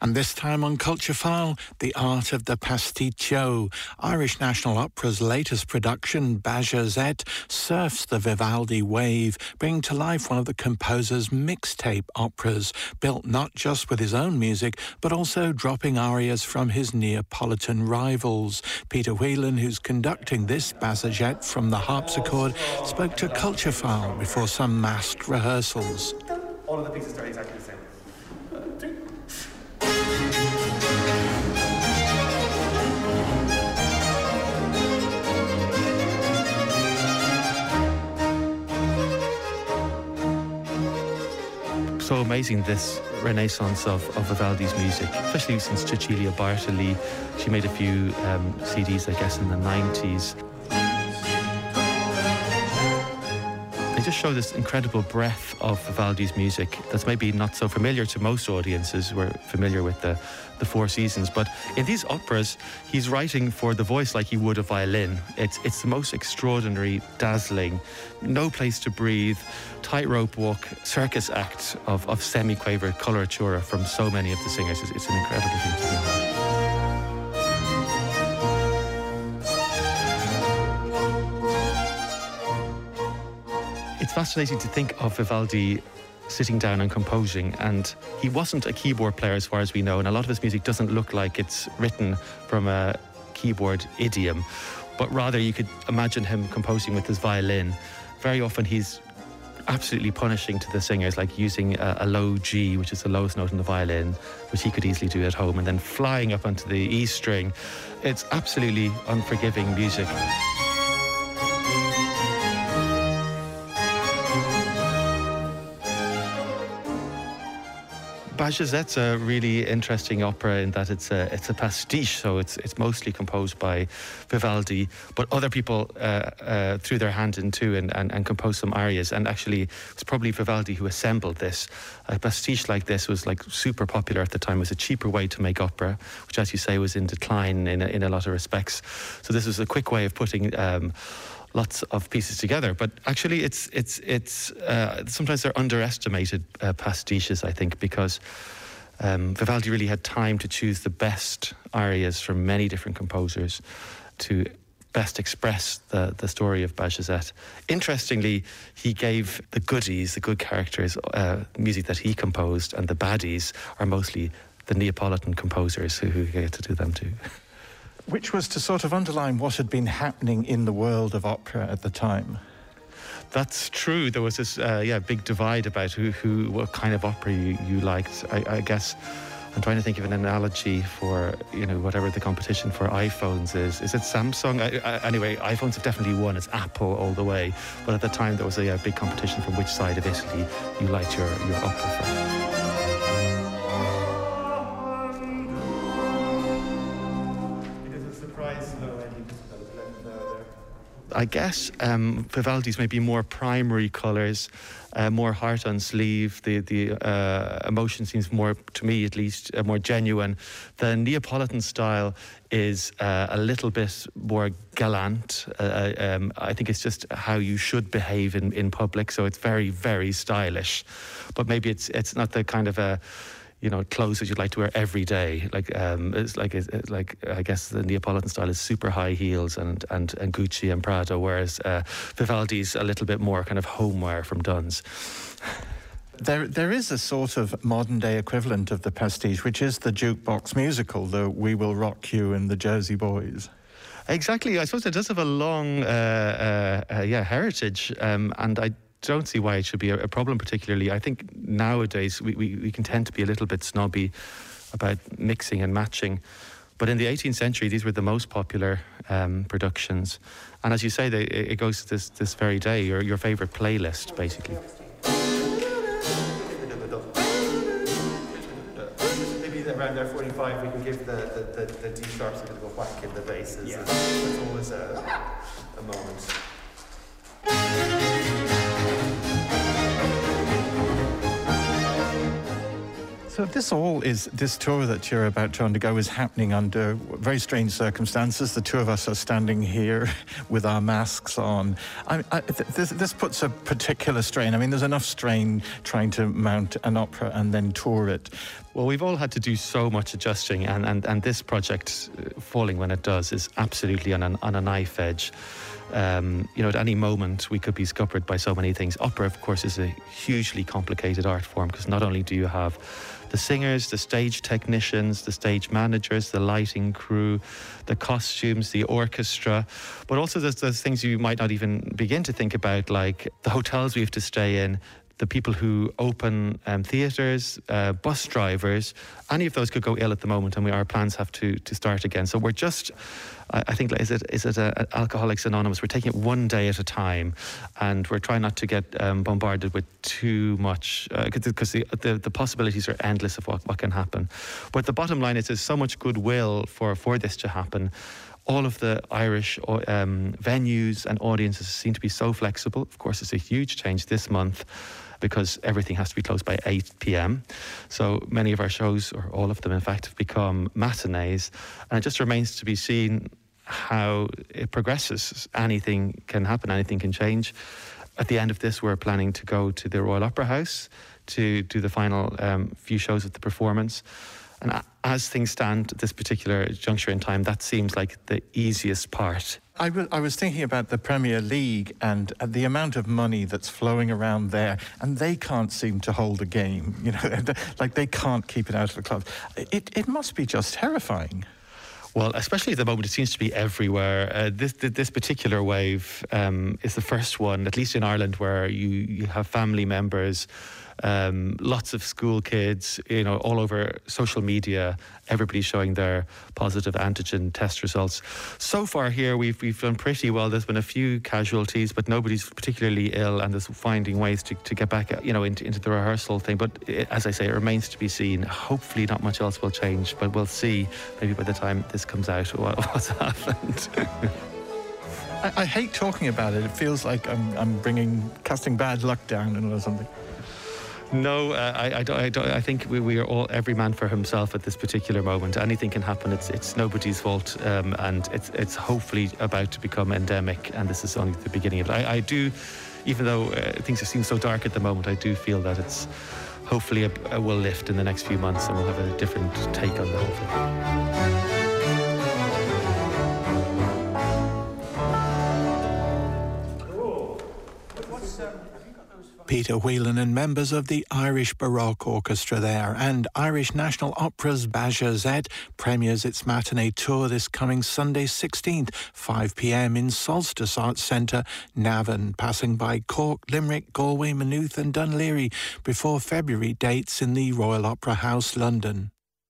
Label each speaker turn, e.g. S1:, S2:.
S1: And this time on Culture File, the art of the pasticcio. Irish National Opera's latest production, Bajazet, surfs the Vivaldi wave, bringing to life one of the composer's mixtape operas, built not just with his own music, but also dropping arias from his Neapolitan rivals. Peter Whelan, who's conducting this Bajazet from the harpsichord, spoke to Culture File before some masked rehearsals.
S2: All of the pieces are exactly
S3: so amazing this renaissance of, of Vivaldi's music, especially since Cecilia Bartoli. She made a few um, CDs, I guess, in the 90s. Just show this incredible breadth of Vivaldi's music that's maybe not so familiar to most audiences who are familiar with the, the Four Seasons. But in these operas, he's writing for the voice like he would a violin. It's, it's the most extraordinary, dazzling, no place to breathe, tightrope walk, circus act of, of semi-quaver coloratura from so many of the singers. It's, it's an incredible thing to do. Fascinating to think of Vivaldi sitting down and composing and he wasn't a keyboard player as far as we know and a lot of his music doesn't look like it's written from a keyboard idiom but rather you could imagine him composing with his violin. Very often he's absolutely punishing to the singers like using a, a, low G which is the lowest note in the violin which he could easily do at home and then flying up onto the E string. It's absolutely unforgiving music Bajazet's a really interesting opera in that it's a it's a pastiche, so it's it's mostly composed by Vivaldi, but other people uh, uh, threw their hand into and, and, and composed some arias. And actually, it was probably Vivaldi who assembled this. A pastiche like this was like super popular at the time. It was a cheaper way to make opera, which, as you say, was in decline in a, in a lot of respects. So this was a quick way of putting. Um, lots of pieces together. But actually, it's it's it's uh, sometimes they're underestimated uh, pastiches, I think, because. Um, Vivaldi really had time to choose the best arias from many different composers to best express the, the story of Bajazet. Interestingly, he gave the goodies, the good characters, uh, music that he composed, and the baddies are mostly the Neapolitan composers who, who get to do them too.
S1: which was to sort of underline what had been happening in the world of opera at the time.
S3: That's true. There was this, uh, yeah, big divide about who, who, what kind of opera you, you liked. I, I, guess I'm trying to think of an analogy for, you know, whatever the competition for iPhones is. Is it Samsung? I, I, anyway, iPhones have definitely won. It's Apple all the way. But at the time, there was a, a big competition from which side of Italy you liked your, your opera from. I guess um, Vivaldi's maybe more primary colours, uh, more heart on sleeve. The the uh, emotion seems more, to me at least, uh, more genuine. The Neapolitan style is uh, a little bit more gallant. Uh, uh, um, I think it's just how you should behave in, in public. So it's very very stylish, but maybe it's it's not the kind of a you know clothes that you'd like to wear every day. Like um, it's like it's like I guess the Neapolitan style is super high heels and and, and Gucci and Prada, whereas uh, Vivaldi's a little bit more kind of homeware from Dunnes.
S1: There, there is a sort of modern day equivalent of the pastiche, which is the jukebox musical, the We Will Rock You and the Jersey Boys.
S3: Exactly. I suppose it does have a long, uh, uh, uh yeah, heritage, um, and I don't see why it should be a, a problem, particularly. I think nowadays we, we, we, can tend to be a little bit snobby about mixing and matching. But in the 18th century, these were the most popular um, productions. And as you say, they, it goes to this, this very day, your, your favourite playlist, basically.
S2: Maybe around there 45, we can give the, the, the, the D sharps a bit of a whack in the basses. Yeah. It's always a, a moment.
S1: So this all is this tour that you're about to undergo is happening under very strange circumstances. The two of us are standing here with our masks on. I, I, this, this puts a particular strain. I mean, there's enough strain trying to mount an opera and then tour it.
S3: Well, we've all had to do so much adjusting, and, and, and this project uh, falling when it does is absolutely on, an, on a knife edge. Um, you know, at any moment we could be scuppered by so many things. Opera, of course, is a hugely complicated art form because not only do you have the singers, the stage technicians, the stage managers, the lighting crew, the costumes, the orchestra, but also there's, things you might not even begin to think about, like the hotels we have to stay in, the people who open um, theatres, uh, bus drivers, any of those could go ill at the moment, and we, our plans have to to start again. So we're just, I, I think, is it is it a, a Alcoholics Anonymous? We're taking it one day at a time, and we're trying not to get um, bombarded with too much because uh, the, the, the possibilities are endless of what, what can happen. But the bottom line is, there's so much goodwill for for this to happen all of the Irish um, venues and audiences seem to be so flexible. Of course, it's a huge change this month because everything has to be closed by 8 p.m. So many of our shows, or all of them in fact, have become matinees. And it just remains to be seen how it progresses. Anything can happen, anything can change. At the end of this, we're planning to go to the Royal Opera House to do the final um, few shows of the performance. And as things stand at this particular juncture in time, that seems like the easiest part.
S1: I, was thinking about the Premier League and uh, the amount of money that's flowing around there, and they can't seem to hold a game. You know, like they can't keep it out of the club. It, it must be just terrifying.
S3: Well, especially at the moment, it seems to be everywhere. Uh, this this particular wave um, is the first one, at least in Ireland, where you, you have family members um, lots of school kids, you know, all over social media, everybody showing their positive antigen test results. So far here, we've, we've done pretty well. There's been a few casualties, but nobody's particularly ill and there's finding ways to, to get back, you know, into, into the rehearsal thing. But it, as I say, it remains to be seen. Hopefully not much else will change, but we'll see maybe by the time this comes out what, what's happened.
S1: I, I, hate talking about it. It feels like I'm, I'm bringing, casting bad luck down or something.
S3: No, uh, I, I, don't, I, don't, I think we, we, are all every man for himself at this particular moment. Anything can happen. It's it's nobody's fault, um, and it's it's hopefully about to become endemic. And this is only the beginning of it. I, I do, even though uh, things seem so dark at the moment, I do feel that it's hopefully a, a will lift in the next few months, and we'll have a different take on the whole thing.
S1: Peter Whelan and members of the Irish Baroque Orchestra there. And Irish National Opera's Bajazet premieres its matinee tour this coming Sunday 16th, 5 pm in Solstice Arts Centre, Navan, passing by Cork, Limerick, Galway, Maynooth and Laoghaire before February dates in the Royal Opera House, London.